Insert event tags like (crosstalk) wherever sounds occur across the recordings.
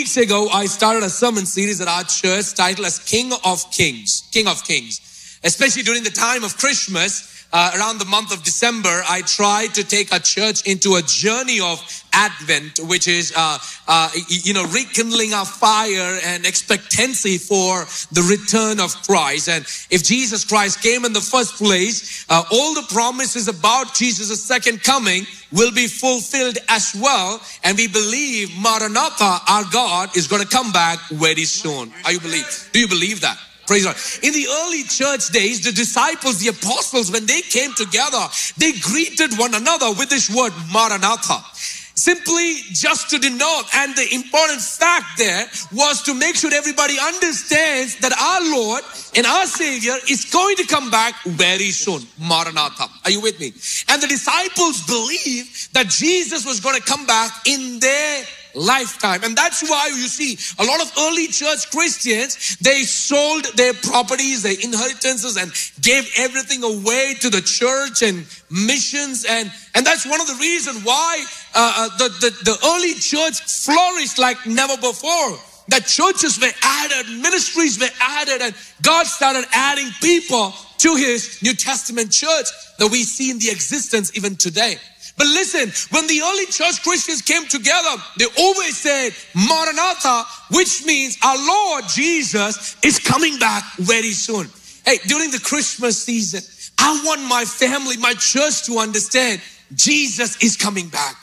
weeks ago, I started a sermon series at our church titled as King of Kings. King of Kings. Especially during the time of Christmas, uh, around the month of December, I tried to take a church into a journey of Advent, which is, uh, uh, you know, rekindling our fire and expectancy for the return of Christ. And if Jesus Christ came in the first place, uh, all the promises about Jesus' second coming will be fulfilled as well. And we believe Maranatha, our God, is going to come back very soon. Are you believe? Do you believe that? Praise God. In the early church days, the disciples, the apostles, when they came together, they greeted one another with this word, Maranatha. Simply just to denote and the important fact there was to make sure everybody understands that our lord and our savior is going to come back very soon. Maranatha. Are you with me? And the disciples believed that jesus was going to come back in their lifetime. And that's why you see a lot of early church Christians, they sold their properties, their inheritances and gave everything away to the church and missions. And, and that's one of the reasons why uh, uh, the, the, the early church flourished like never before. That churches were added, ministries were added, and God started adding people to his New Testament church that we see in the existence even today. But listen, when the early church Christians came together, they always said, Maranatha, which means our Lord Jesus is coming back very soon. Hey, during the Christmas season, I want my family, my church to understand Jesus is coming back.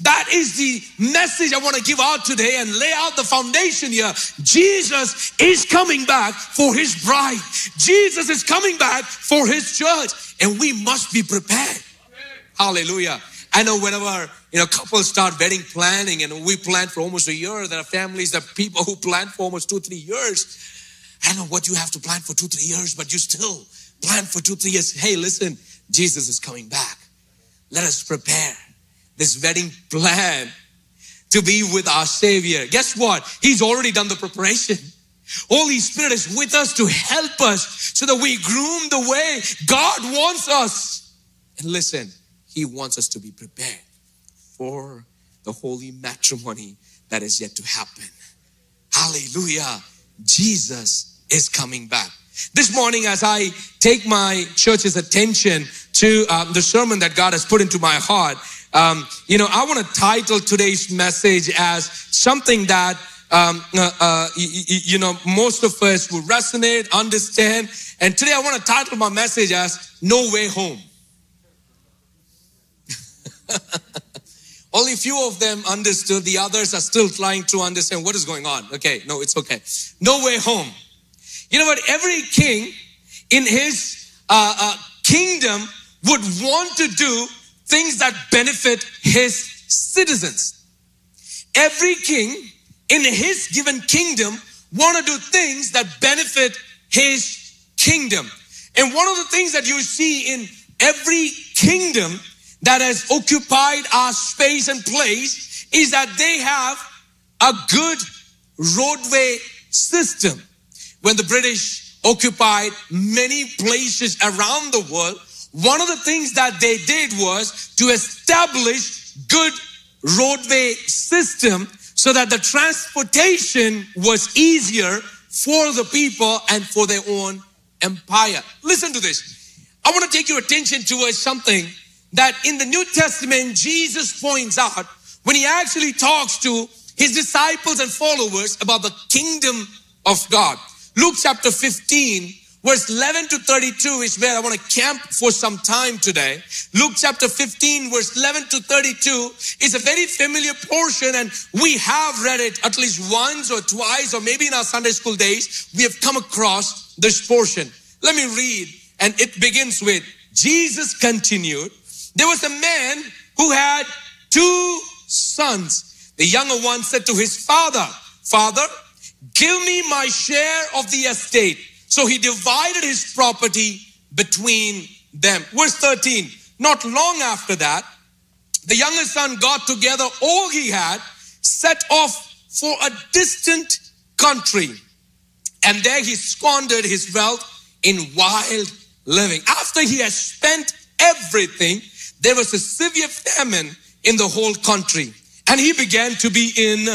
That is the message I want to give out today and lay out the foundation here. Jesus is coming back for his bride. Jesus is coming back for his church and we must be prepared. Hallelujah. I know whenever, you know, couples start wedding planning and we plan for almost a year, there are families, there are people who plan for almost two, three years. I know what you have to plan for two, three years, but you still plan for two, three years. Hey, listen, Jesus is coming back. Let us prepare this wedding plan to be with our Savior. Guess what? He's already done the preparation. Holy Spirit is with us to help us so that we groom the way God wants us. And listen, he wants us to be prepared for the holy matrimony that is yet to happen. Hallelujah. Jesus is coming back. This morning, as I take my church's attention to um, the sermon that God has put into my heart, um, you know, I want to title today's message as something that, um, uh, uh, you know, most of us will resonate, understand. And today I want to title my message as No Way Home. (laughs) Only few of them understood. The others are still trying to understand what is going on. Okay, no, it's okay. No way home. You know what? Every king in his uh, uh, kingdom would want to do things that benefit his citizens. Every king in his given kingdom want to do things that benefit his kingdom. And one of the things that you see in every kingdom that has occupied our space and place is that they have a good roadway system. When the British occupied many places around the world, one of the things that they did was to establish good roadway system so that the transportation was easier for the people and for their own empire. Listen to this. I want to take your attention towards something that in the New Testament, Jesus points out when he actually talks to his disciples and followers about the kingdom of God. Luke chapter 15, verse 11 to 32 is where I want to camp for some time today. Luke chapter 15, verse 11 to 32 is a very familiar portion and we have read it at least once or twice or maybe in our Sunday school days, we have come across this portion. Let me read and it begins with, Jesus continued, there was a man who had two sons. The younger one said to his father, Father, give me my share of the estate. So he divided his property between them. Verse 13. Not long after that, the younger son got together all he had, set off for a distant country. And there he squandered his wealth in wild living. After he had spent everything, there was a severe famine in the whole country and he began to be in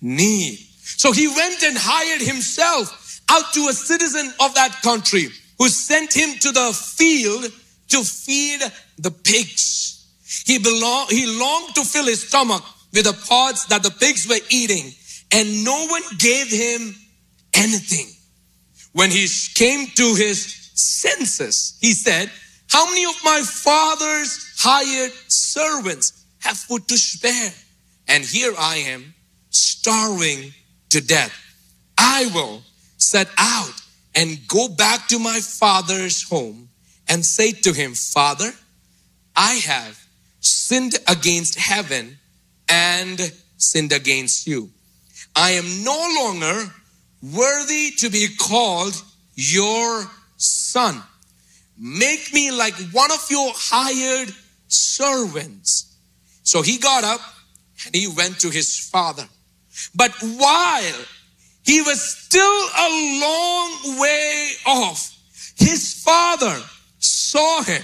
need. So he went and hired himself out to a citizen of that country who sent him to the field to feed the pigs. He he longed to fill his stomach with the pods that the pigs were eating, and no one gave him anything. When he came to his senses, he said, How many of my father's hired servants have food to spare? And here I am, starving to death. I will set out and go back to my father's home and say to him, Father, I have sinned against heaven and sinned against you. I am no longer worthy to be called your son. Make me like one of your hired servants. So he got up and he went to his father. But while he was still a long way off, his father saw him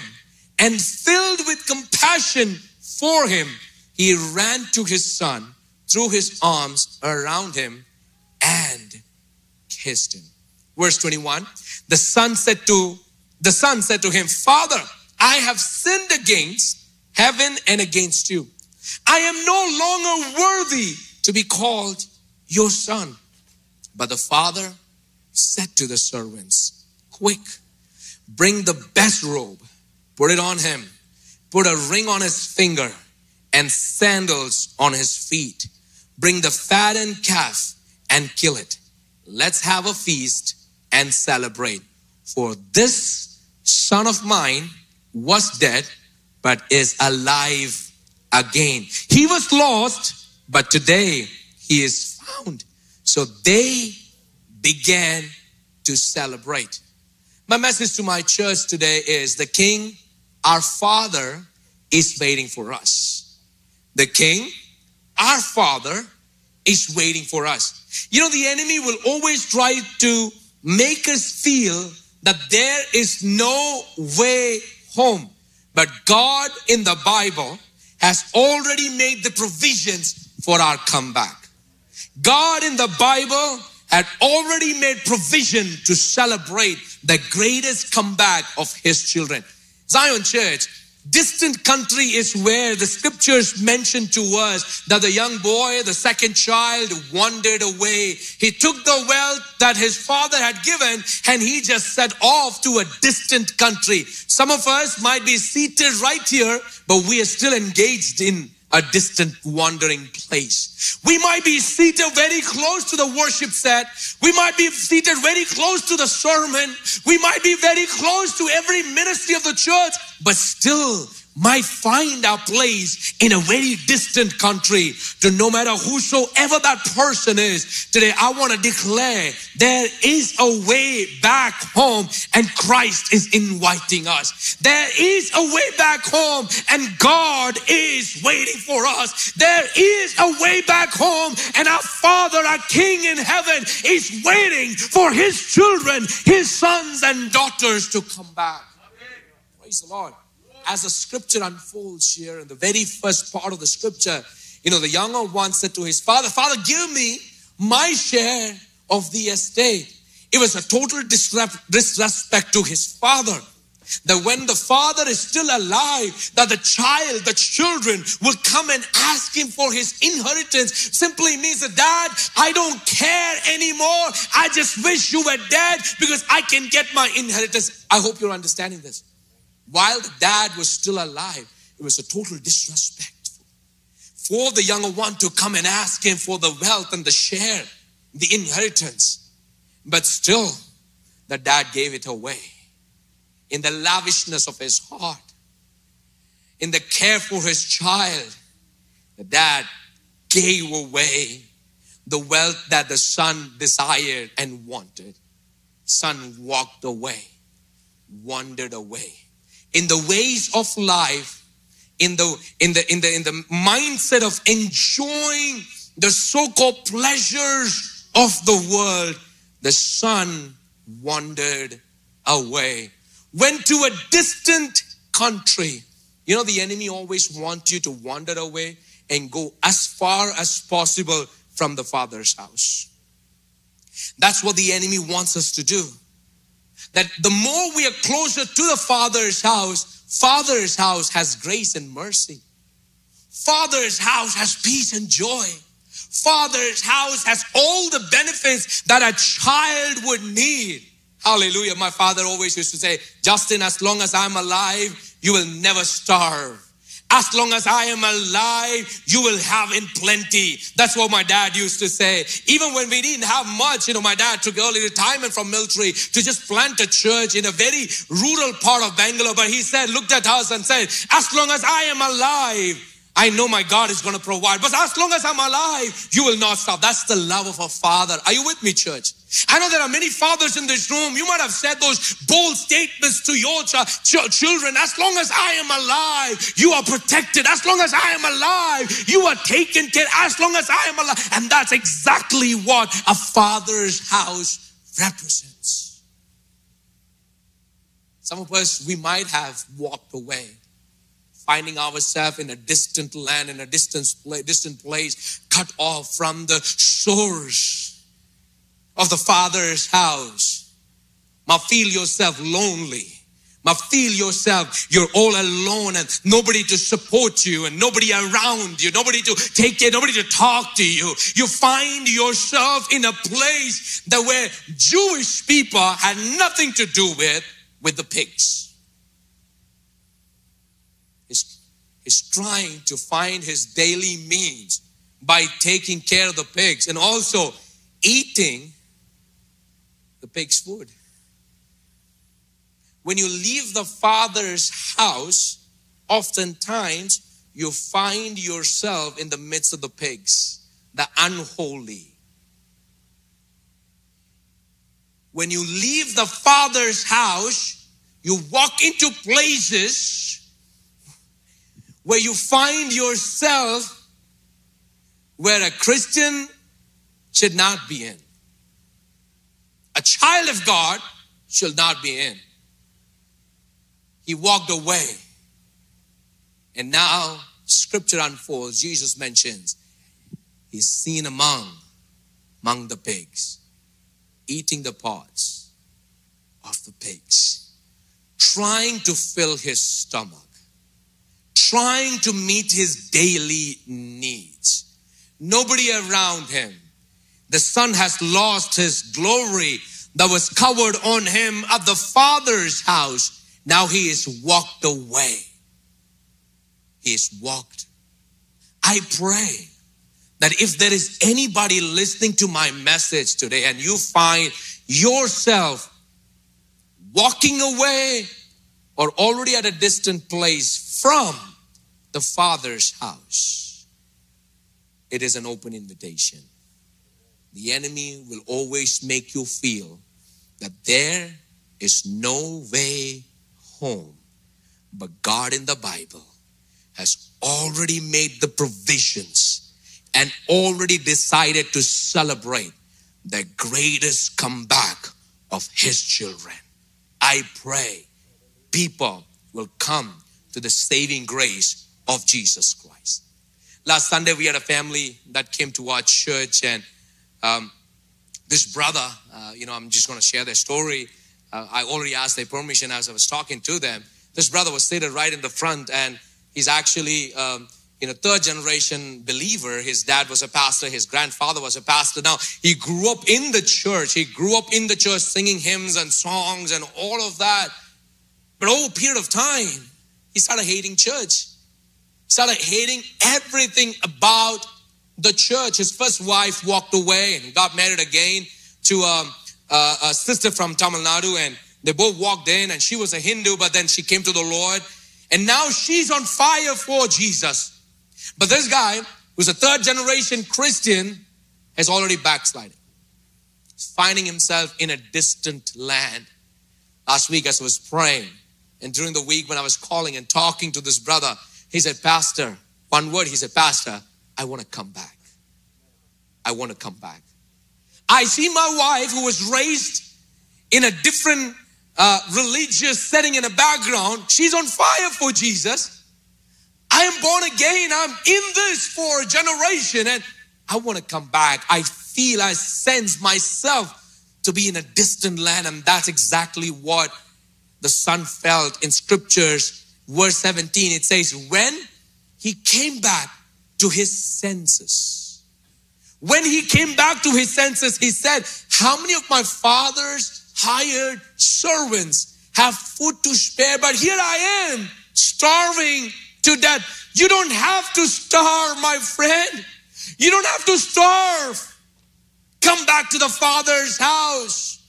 and filled with compassion for him, he ran to his son, threw his arms around him, and kissed him. Verse 21 The son said to the son said to him, Father, I have sinned against heaven and against you. I am no longer worthy to be called your son. But the father said to the servants, Quick, bring the best robe, put it on him, put a ring on his finger, and sandals on his feet. Bring the fattened calf and kill it. Let's have a feast and celebrate. For this son of mine was dead, but is alive again. He was lost, but today he is found. So they began to celebrate. My message to my church today is the King, our Father, is waiting for us. The King, our Father, is waiting for us. You know, the enemy will always try to make us feel that there is no way home. But God in the Bible has already made the provisions for our comeback. God in the Bible had already made provision to celebrate the greatest comeback of his children. Zion Church, distant country is where the scriptures mention to us that the young boy, the second child, wandered away. He took the wealth that his father had given and he just set off to a distant country. Some of us might be seated right here, but we are still engaged in a distant wandering place. We might be seated very close to the worship set. We might be seated very close to the sermon. We might be very close to every ministry of the church, but still might find our place in a very distant country to no matter whosoever that person is. Today, I want to declare there is a way back home and Christ is inviting us. There is a way back home and God is waiting for us. There is a way back home and our Father, our King in heaven is waiting for his children, his sons and daughters to come back. Praise the Lord as the scripture unfolds here in the very first part of the scripture, you know, the younger one said to his father, Father, give me my share of the estate. It was a total disrespect to his father. That when the father is still alive, that the child, the children will come and ask him for his inheritance simply means that dad, I don't care anymore. I just wish you were dead because I can get my inheritance. I hope you're understanding this while the dad was still alive, it was a total disrespect for the younger one to come and ask him for the wealth and the share, the inheritance. But still, the dad gave it away in the lavishness of his heart, in the care for his child. The dad gave away the wealth that the son desired and wanted. Son walked away, wandered away in the ways of life, in the in the in the in the mindset of enjoying the so-called pleasures of the world, the son wandered away, went to a distant country. You know, the enemy always wants you to wander away and go as far as possible from the Father's house. That's what the enemy wants us to do. That the more we are closer to the Father's house, Father's house has grace and mercy. Father's house has peace and joy. Father's house has all the benefits that a child would need. Hallelujah. My father always used to say, Justin, as long as I'm alive, you will never starve. As long as I am alive, you will have in plenty. That's what my dad used to say. Even when we didn't have much, you know, my dad took early retirement from military to just plant a church in a very rural part of Bangalore. But he said, looked at us and said, as long as I am alive, I know my God is going to provide. But as long as I'm alive, you will not stop. That's the love of a father. Are you with me, church? I know there are many fathers in this room. You might have said those bold statements to your ch- ch- children. As long as I am alive, you are protected. As long as I am alive, you are taken care. As long as I am alive. And that's exactly what a father's house represents. Some of us, we might have walked away finding ourselves in a distant land, in a distant distant place, cut off from the source of the Father's house. Might feel yourself lonely. Might feel yourself you're all alone and nobody to support you and nobody around you, nobody to take care, nobody to talk to you. You find yourself in a place that where Jewish people had nothing to do with with the pigs. Is trying to find his daily means by taking care of the pigs and also eating the pig's food. When you leave the father's house, oftentimes you find yourself in the midst of the pigs, the unholy. When you leave the father's house, you walk into places where you find yourself where a Christian should not be in. A child of God should not be in. He walked away. And now scripture unfolds. Jesus mentions he's seen among among the pigs, eating the parts of the pigs, trying to fill his stomach trying to meet his daily needs. Nobody around him. The son has lost his glory that was covered on him at the father's house. Now he is walked away. He is walked. I pray that if there is anybody listening to my message today and you find yourself walking away or already at a distant place from the Father's house, it is an open invitation. The enemy will always make you feel that there is no way home. But God in the Bible has already made the provisions and already decided to celebrate the greatest comeback of His children. I pray people will come to the saving grace of Jesus Christ. Last Sunday, we had a family that came to our church, and um, this brother, uh, you know, I'm just going to share their story. Uh, I already asked their permission as I was talking to them. This brother was seated right in the front, and he's actually, um, you know, third generation believer. His dad was a pastor, his grandfather was a pastor. Now, he grew up in the church. He grew up in the church singing hymns and songs and all of that. But over a period of time, he started hating church started hating everything about the church. His first wife walked away and got married again to um, a, a sister from Tamil Nadu, and they both walked in, and she was a Hindu, but then she came to the Lord, and now she's on fire for Jesus. But this guy, who's a third generation Christian, has already backslided. He's finding himself in a distant land. Last week, as I was praying, and during the week when I was calling and talking to this brother, he said, Pastor, one word, he said, Pastor, I want to come back. I want to come back. I see my wife who was raised in a different uh, religious setting in a background. She's on fire for Jesus. I am born again. I'm in this for a generation and I want to come back. I feel, I sense myself to be in a distant land. And that's exactly what the son felt in scriptures. Verse 17, it says, When he came back to his senses, when he came back to his senses, he said, How many of my father's hired servants have food to spare? But here I am, starving to death. You don't have to starve, my friend. You don't have to starve. Come back to the Father's house.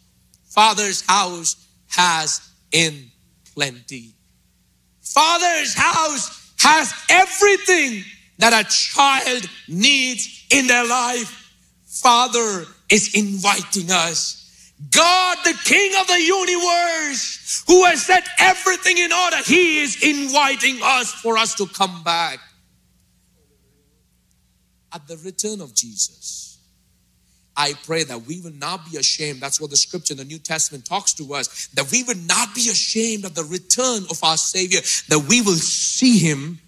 Father's house has in plenty. Father's house has everything that a child needs in their life. Father is inviting us. God, the King of the universe, who has set everything in order, He is inviting us for us to come back. At the return of Jesus, I pray that we will not be ashamed. That's what the scripture in the New Testament talks to us. That we will not be ashamed of the return of our Savior. That we will see Him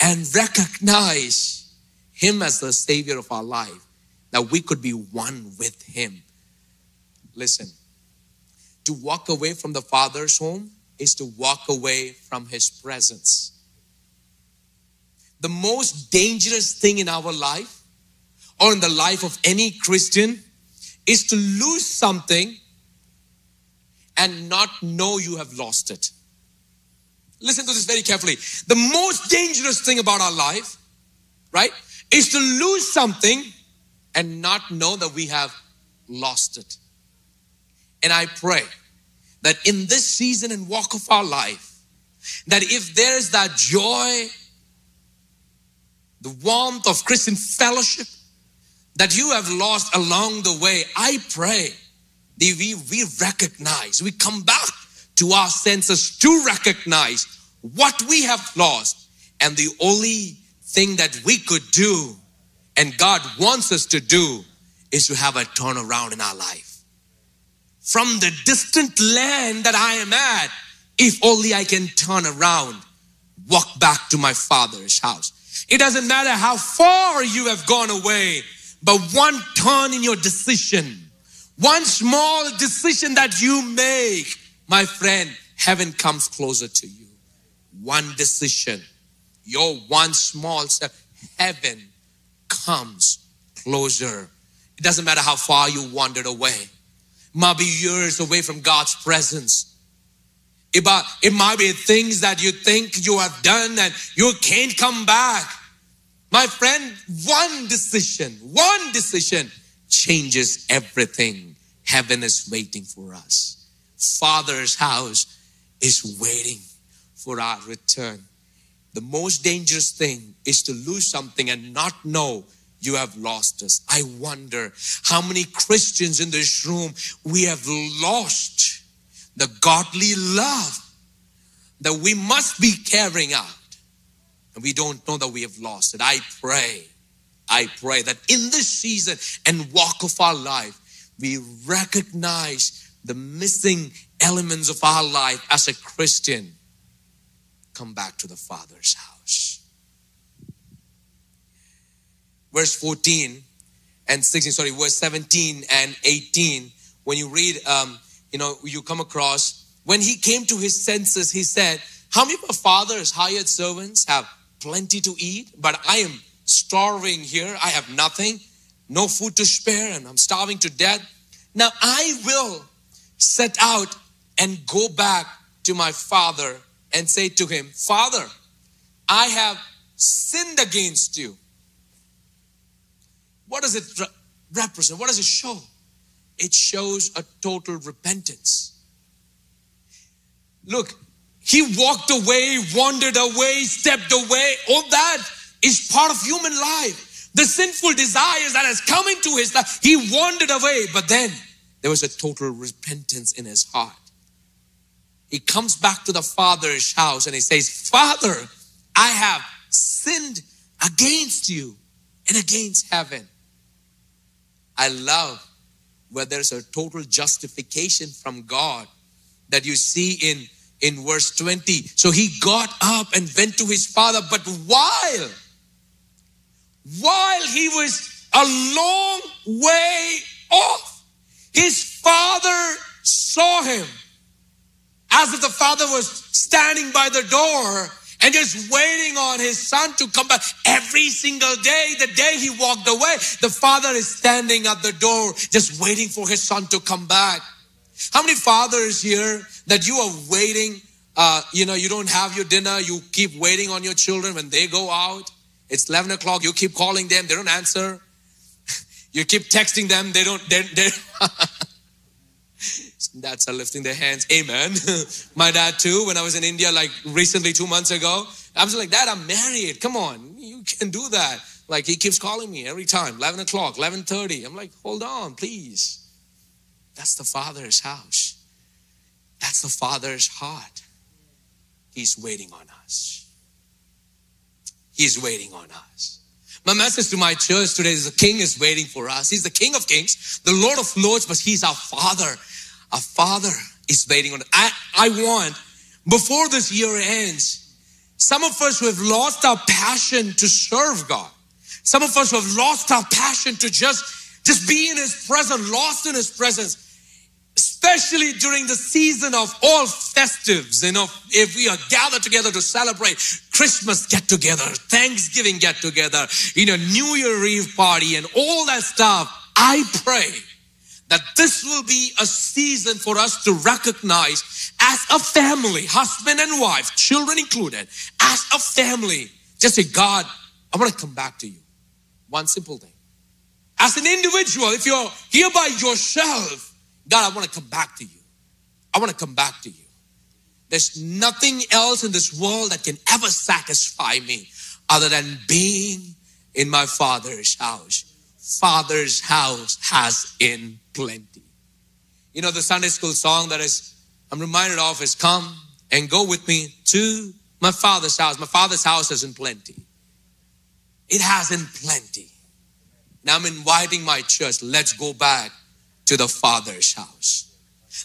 and recognize Him as the Savior of our life. That we could be one with Him. Listen, to walk away from the Father's home is to walk away from His presence. The most dangerous thing in our life or in the life of any Christian is to lose something and not know you have lost it. Listen to this very carefully. The most dangerous thing about our life, right, is to lose something and not know that we have lost it. And I pray that in this season and walk of our life, that if there's that joy, the warmth of Christian fellowship, that you have lost along the way, I pray that we, we recognize, we come back to our senses to recognize what we have lost. And the only thing that we could do, and God wants us to do, is to have a turnaround in our life. From the distant land that I am at, if only I can turn around, walk back to my father's house. It doesn't matter how far you have gone away but one turn in your decision, one small decision that you make, my friend, heaven comes closer to you. One decision, your one small step, heaven comes closer. It doesn't matter how far you wandered away. Might be years away from God's presence. It might, it might be things that you think you have done and you can't come back. My friend, one decision, one decision changes everything. Heaven is waiting for us. Father's house is waiting for our return. The most dangerous thing is to lose something and not know you have lost us. I wonder how many Christians in this room we have lost the godly love that we must be carrying out and we don't know that we have lost it. I pray, I pray that in this season and walk of our life, we recognize the missing elements of our life as a Christian. Come back to the Father's house. Verse 14 and 16, sorry, verse 17 and 18, when you read, um, you know, you come across, when he came to his senses, he said, How many of our father's hired servants have plenty to eat, but I am starving here. I have nothing, no food to spare, and I'm starving to death. Now I will set out and go back to my father and say to him, Father, I have sinned against you. What does it re- represent? What does it show? It shows a total repentance. Look, he walked away, wandered away, stepped away. All that is part of human life. The sinful desires that has come into his life, he wandered away. But then there was a total repentance in his heart. He comes back to the father's house and he says, Father, I have sinned against you and against heaven. I love where there's a total justification from God that you see in in verse 20. So he got up and went to his father, but while while he was a long way off. His father saw him as if the father was standing by the door and just waiting on his son to come back every single day. The day he walked away, the father is standing at the door just waiting for his son to come back. How many fathers here that you are waiting? Uh, you know, you don't have your dinner, you keep waiting on your children when they go out. It's 11 o'clock, you keep calling them, they don't answer. (laughs) you keep texting them, they don't, they, they (laughs) Dads are lifting their hands. Amen. (laughs) My dad too, when I was in India, like recently, two months ago, I was like, Dad, I'm married. Come on, you can do that. Like he keeps calling me every time, 11 o'clock, 11.30. I'm like, hold on, please. That's the Father's house. That's the Father's heart. He's waiting on us. He's waiting on us. My message to my church today is the King is waiting for us. He's the King of Kings, the Lord of Lords, but He's our Father. Our Father is waiting on us. I, I want, before this year ends, some of us who have lost our passion to serve God, some of us who have lost our passion to just, just be in His presence, lost in His presence, especially during the season of all festives, you know, if we are gathered together to celebrate Christmas get together, Thanksgiving get together, you know, New Year Eve party and all that stuff, I pray that this will be a season for us to recognize as a family, husband and wife, children included, as a family, just say, God, I want to come back to you. One simple thing. As an individual, if you're here by yourself, God, I want to come back to you. I want to come back to you. There's nothing else in this world that can ever satisfy me other than being in my Father's house. Father's house has in plenty. You know, the Sunday school song that is, I'm reminded of is come and go with me to my Father's house. My Father's house is in plenty. It has in plenty. Now I'm inviting my church, let's go back to the Father's house.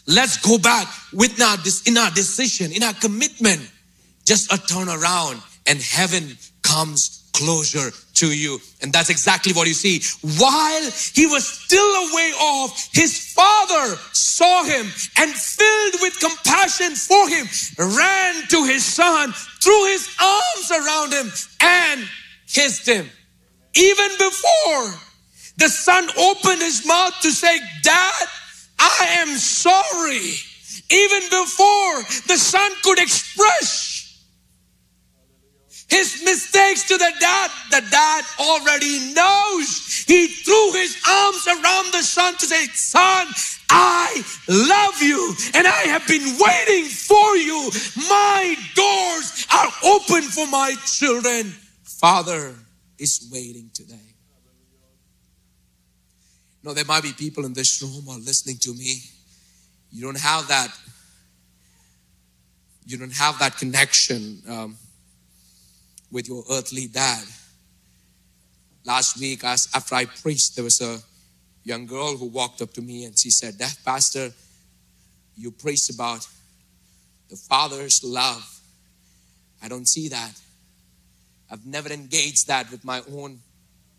Let's go back with our, this in our decision, in our commitment, just a turn around and heaven comes closer to you. And that's exactly what you see. While he was still a way off, his father saw him and filled with compassion for him, ran to his son, threw his arms around him and kissed him. Even before the son opened his mouth to say, Dad, I am sorry. Even before the son could express his mistakes to the dad, the dad already knows. He threw his arms around the son to say, Son, I love you and I have been waiting for you. My doors are open for my children. Father is waiting today. No, there might be people in this room or listening to me. You don't have that. You don't have that connection. Um, with your earthly dad. Last week, as after I preached, there was a young girl who walked up to me and she said, Pastor, you preached about the father's love. I don't see that. I've never engaged that with my own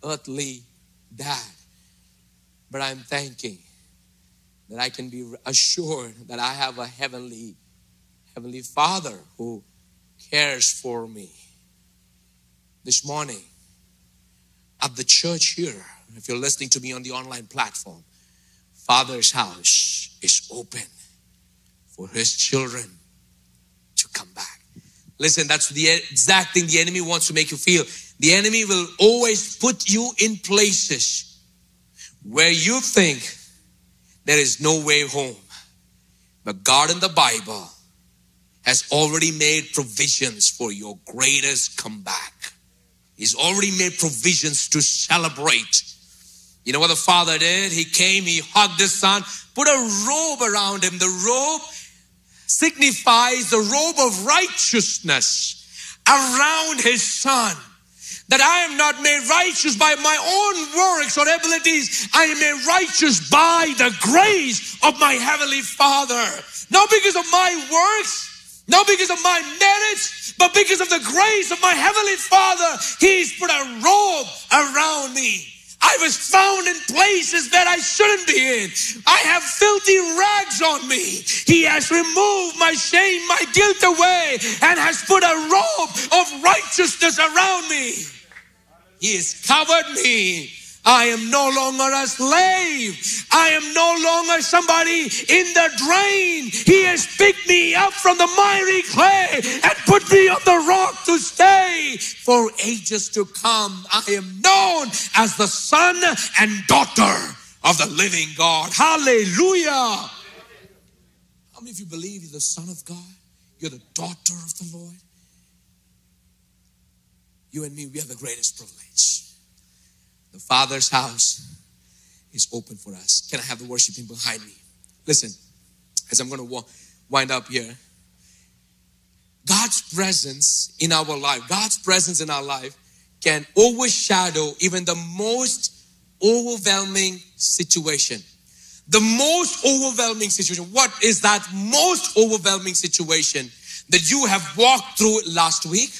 earthly dad. But I'm thanking that I can be assured that I have a heavenly, heavenly father who cares for me this morning at the church here, if you're listening to me on the online platform, Father's house is open for his children to come back. Listen, that's the exact thing the enemy wants to make you feel. The enemy will always put you in places where you think there is no way home. But God in the Bible has already made provisions for your greatest comeback. He's already made provisions to celebrate. You know what the father did? He came, he hugged his son, put a robe around him. The robe signifies the robe of righteousness around his son. That I am not made righteous by my own works or abilities. I am made righteous by the grace of my heavenly father. Not because of my works, not because of my merits, but because of the grace of my Heavenly Father. He's put a robe around me. I was found in places that I shouldn't be in. I have filthy rags on me. He has removed my shame, my guilt away, and has put a robe of righteousness around me. He has covered me I am no longer a slave. I am no longer somebody in the drain. He has picked me up from the miry clay and put me on the rock to stay for ages to come. I am known as the son and daughter of the living God. Hallelujah. How many of you believe you're the son of God? You're the daughter of the Lord? You and me, we have the greatest privilege. The Father's house is open for us. Can I have the worshiping behind me? Listen, as I'm going to wind up here, God's presence in our life, God's presence in our life can overshadow even the most overwhelming situation. The most overwhelming situation. What is that most overwhelming situation that you have walked through last week,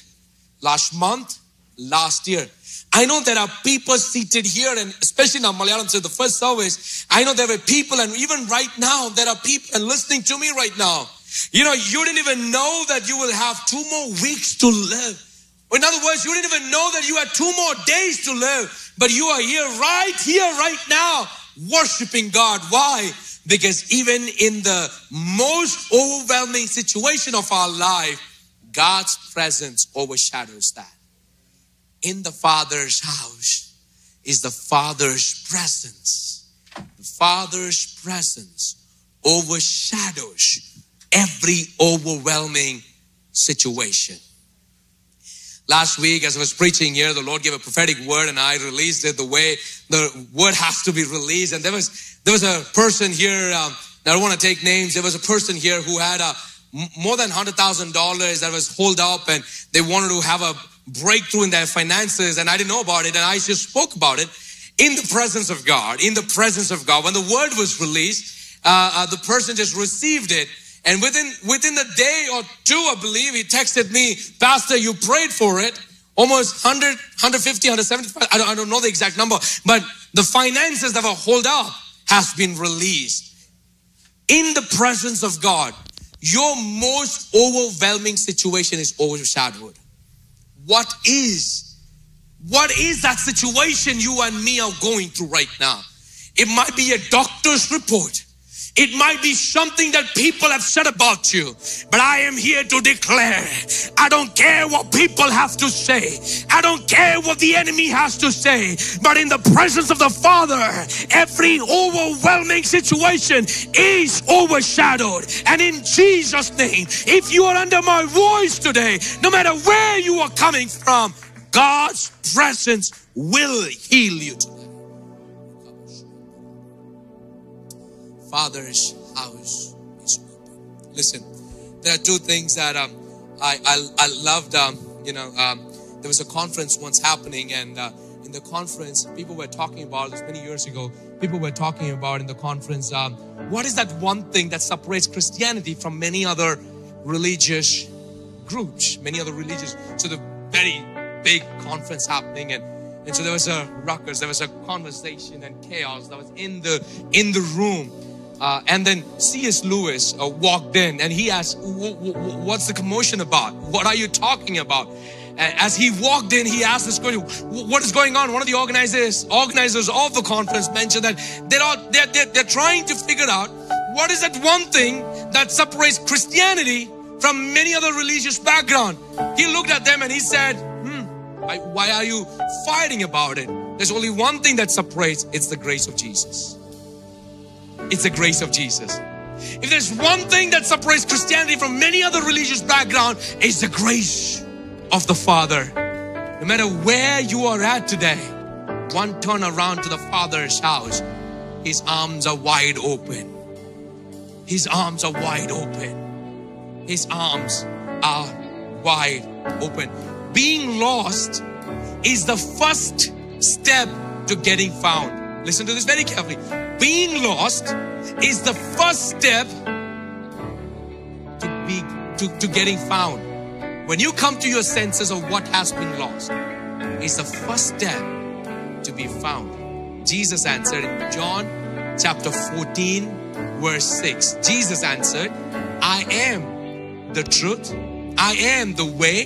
last month, last year? I know there are people seated here, and especially now Malayalam said the first service. I know there were people, and even right now, there are people listening to me right now. You know, you didn't even know that you will have two more weeks to live. In other words, you didn't even know that you had two more days to live, but you are here, right here, right now, worshiping God. Why? Because even in the most overwhelming situation of our life, God's presence overshadows that in the Father's house is the Father's presence. The Father's presence overshadows every overwhelming situation. Last week, as I was preaching here, the Lord gave a prophetic word and I released it the way the word has to be released. And there was, there was a person here, um, I don't want to take names. There was a person here who had a more than $100,000 that was holed up and they wanted to have a breakthrough in their finances and I didn't know about it and I just spoke about it in the presence of God, in the presence of God. When the word was released, uh, uh, the person just received it. And within, within a day or two, I believe, he texted me, Pastor, you prayed for it. Almost 100, 150, 175. I don't, I don't know the exact number, but the finances that were hold up has been released. In the presence of God, your most overwhelming situation is overshadowed. What is? What is that situation you and me are going through right now? It might be a doctor's report. It might be something that people have said about you, but I am here to declare I don't care what people have to say, I don't care what the enemy has to say, but in the presence of the Father, every overwhelming situation is overshadowed. And in Jesus' name, if you are under my voice today, no matter where you are coming from, God's presence will heal you Father's house is open. Listen, there are two things that um, I, I, I loved. Um, you know, um, there was a conference once happening, and uh, in the conference, people were talking about this many years ago. People were talking about in the conference, um, what is that one thing that separates Christianity from many other religious groups, many other religious. So the very big conference happening, and and so there was a ruckus, there was a conversation and chaos that was in the in the room. Uh, and then C.S. Lewis uh, walked in and he asked, What's the commotion about? What are you talking about? And as he walked in, he asked this question, What is going on? One of the organizers, organizers of the conference mentioned that they're, all, they're, they're, they're trying to figure out what is that one thing that separates Christianity from many other religious background. He looked at them and he said, hmm, why are you fighting about it? There's only one thing that separates, it's the grace of Jesus. It's the grace of Jesus. If there's one thing that separates Christianity from many other religious background, it's the grace of the Father. No matter where you are at today, one turn around to the Father's house, His arms are wide open. His arms are wide open. His arms are wide open. Being lost is the first step to getting found. Listen to this very carefully being lost is the first step to be to, to getting found. When you come to your senses of what has been lost, is the first step to be found. Jesus answered in John chapter 14, verse 6. Jesus answered, I am the truth, I am the way,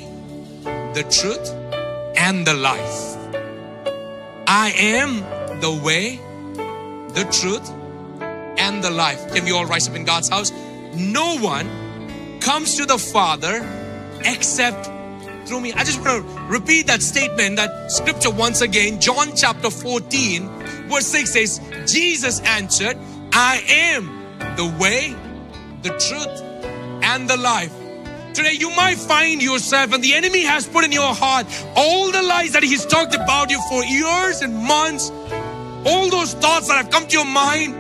the truth, and the life. I am the way, the truth, and the life. Can we all rise up in God's house? No one comes to the Father except through me. I just want to repeat that statement, that scripture once again. John chapter 14, verse 6 says, Jesus answered, I am the way, the truth, and the life. Today, you might find yourself, and the enemy has put in your heart all the lies that he's talked about you for years and months, all those thoughts that have come to your mind,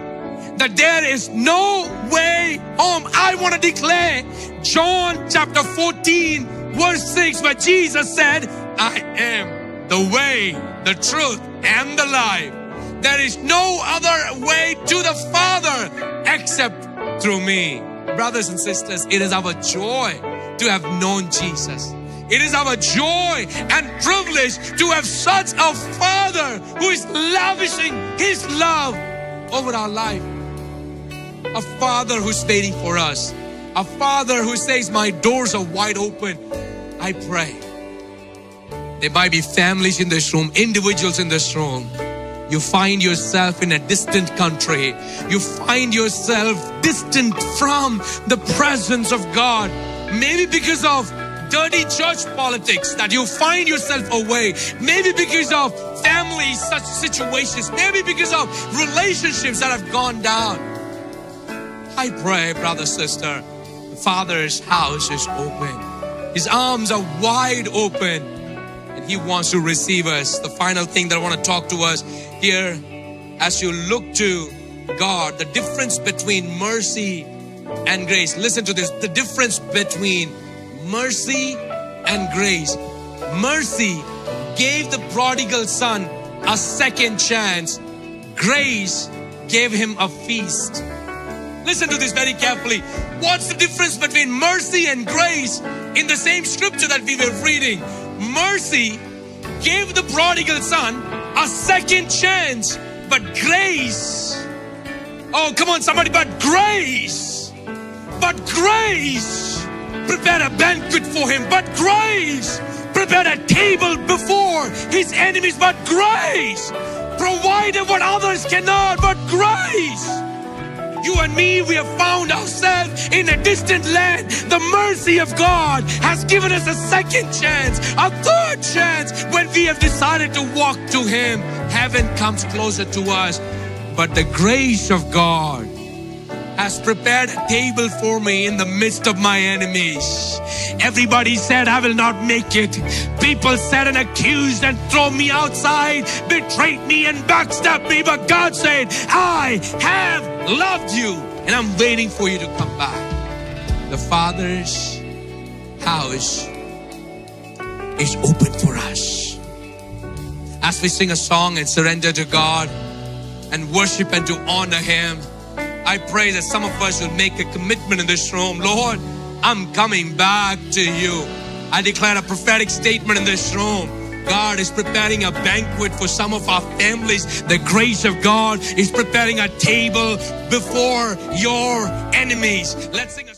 that there is no way home. I want to declare John chapter 14, verse 6, where Jesus said, I am the way, the truth, and the life. There is no other way to the Father except through me. Brothers and sisters, it is our joy to have known Jesus. It is our joy and privilege to have such a Father who is lavishing His love over our life. A Father who's waiting for us. A Father who says, My doors are wide open. I pray. There might be families in this room, individuals in this room. You find yourself in a distant country. You find yourself distant from the presence of God. Maybe because of dirty church politics that you find yourself away. Maybe because of family such situations. Maybe because of relationships that have gone down. I pray, brother, sister, the Father's house is open. His arms are wide open and He wants to receive us. The final thing that I want to talk to us here as you look to God, the difference between mercy and grace. Listen to this the difference between mercy and grace. Mercy gave the prodigal son a second chance, grace gave him a feast. Listen to this very carefully. What's the difference between mercy and grace in the same scripture that we were reading? Mercy gave the prodigal son a second chance, but grace. Oh, come on, somebody, but grace. But grace prepared a banquet for him. But grace prepared a table before his enemies. But grace provided what others cannot. But grace. You and me, we have found ourselves in a distant land. The mercy of God has given us a second chance, a third chance when we have decided to walk to Him. Heaven comes closer to us. But the grace of God has prepared a table for me in the midst of my enemies. Everybody said, I will not make it. People said and accused and thrown me outside, betrayed me and backstabbed me. But God said, I have loved you and I'm waiting for you to come back. The Father's house is open for us. As we sing a song and surrender to God and worship and to honor Him, I pray that some of us will make a commitment in this room. Lord, I'm coming back to you. I declare a prophetic statement in this room. God is preparing a banquet for some of our families. The grace of God is preparing a table before your enemies. Let's sing a